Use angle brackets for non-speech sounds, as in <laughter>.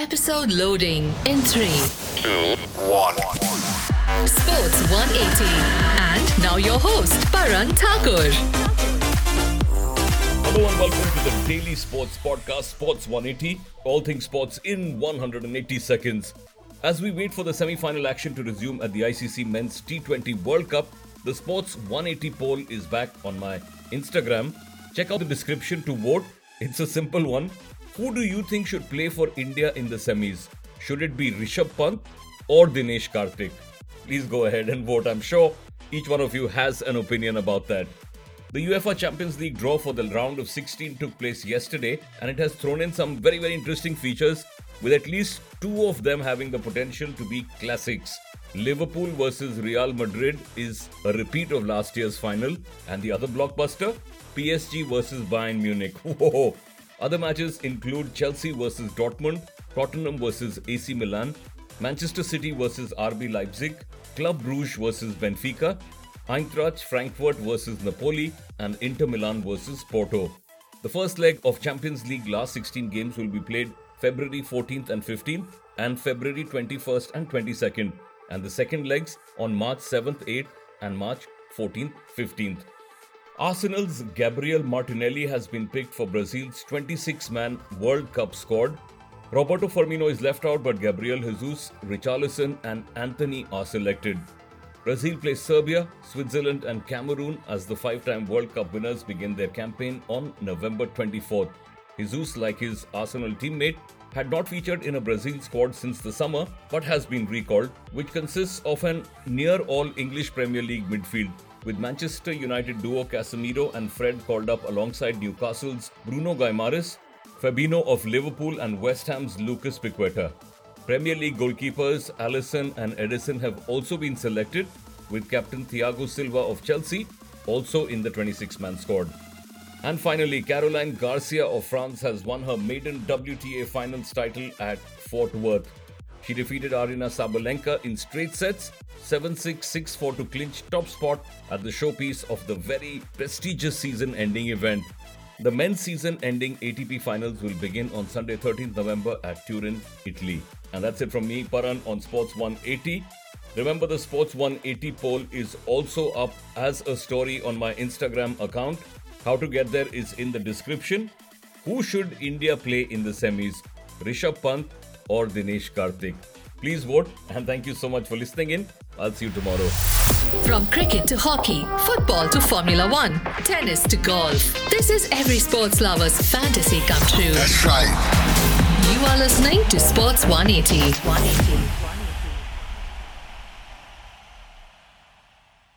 Episode loading in 3. two, one. Sports 180. And now your host, Paran Thakur. Hello and welcome to the Daily Sports Podcast, Sports 180. All things sports in 180 seconds. As we wait for the semi final action to resume at the ICC Men's T20 World Cup, the Sports 180 poll is back on my Instagram. Check out the description to vote. It's a simple one. Who do you think should play for India in the semis? Should it be Rishabh Pant or Dinesh Karthik? Please go ahead and vote. I'm sure each one of you has an opinion about that. The UEFA Champions League draw for the round of 16 took place yesterday, and it has thrown in some very, very interesting features, with at least two of them having the potential to be classics. Liverpool versus Real Madrid is a repeat of last year's final, and the other blockbuster, PSG versus Bayern Munich. <laughs> Whoa! Other matches include Chelsea versus Dortmund, Tottenham versus AC Milan, Manchester City versus RB Leipzig, Club Brugge versus Benfica, Eintracht Frankfurt versus Napoli, and Inter Milan versus Porto. The first leg of Champions League last 16 games will be played February 14th and 15th and February 21st and 22nd, and the second legs on March 7th, 8th, and March 14th, 15th. Arsenal's Gabriel Martinelli has been picked for Brazil's 26 man World Cup squad. Roberto Firmino is left out, but Gabriel Jesus, Richarlison, and Antony are selected. Brazil plays Serbia, Switzerland, and Cameroon as the five time World Cup winners begin their campaign on November 24th. Jesus, like his Arsenal teammate, had not featured in a Brazil squad since the summer but has been recalled, which consists of an near all English Premier League midfield, with Manchester United duo Casemiro and Fred called up alongside Newcastle's Bruno Guimaraes, Fabinho of Liverpool, and West Ham's Lucas Paqueta. Premier League goalkeepers Alisson and Ederson have also been selected, with captain Thiago Silva of Chelsea also in the 26 man squad. And finally, Caroline Garcia of France has won her maiden WTA finals title at Fort Worth. She defeated Arina Sabalenka in straight sets, 7 6 6 4 to clinch top spot at the showpiece of the very prestigious season ending event. The men's season ending ATP finals will begin on Sunday, 13th November at Turin, Italy. And that's it from me, Paran, on Sports 180. Remember, the Sports 180 poll is also up as a story on my Instagram account. How to get there is in the description. Who should India play in the semis? Rishabh Pant or Dinesh Karthik? Please vote and thank you so much for listening in. I'll see you tomorrow. From cricket to hockey, football to Formula One, tennis to golf. This is every sports lover's fantasy come true. That's right. You are listening to Sports 180. 180.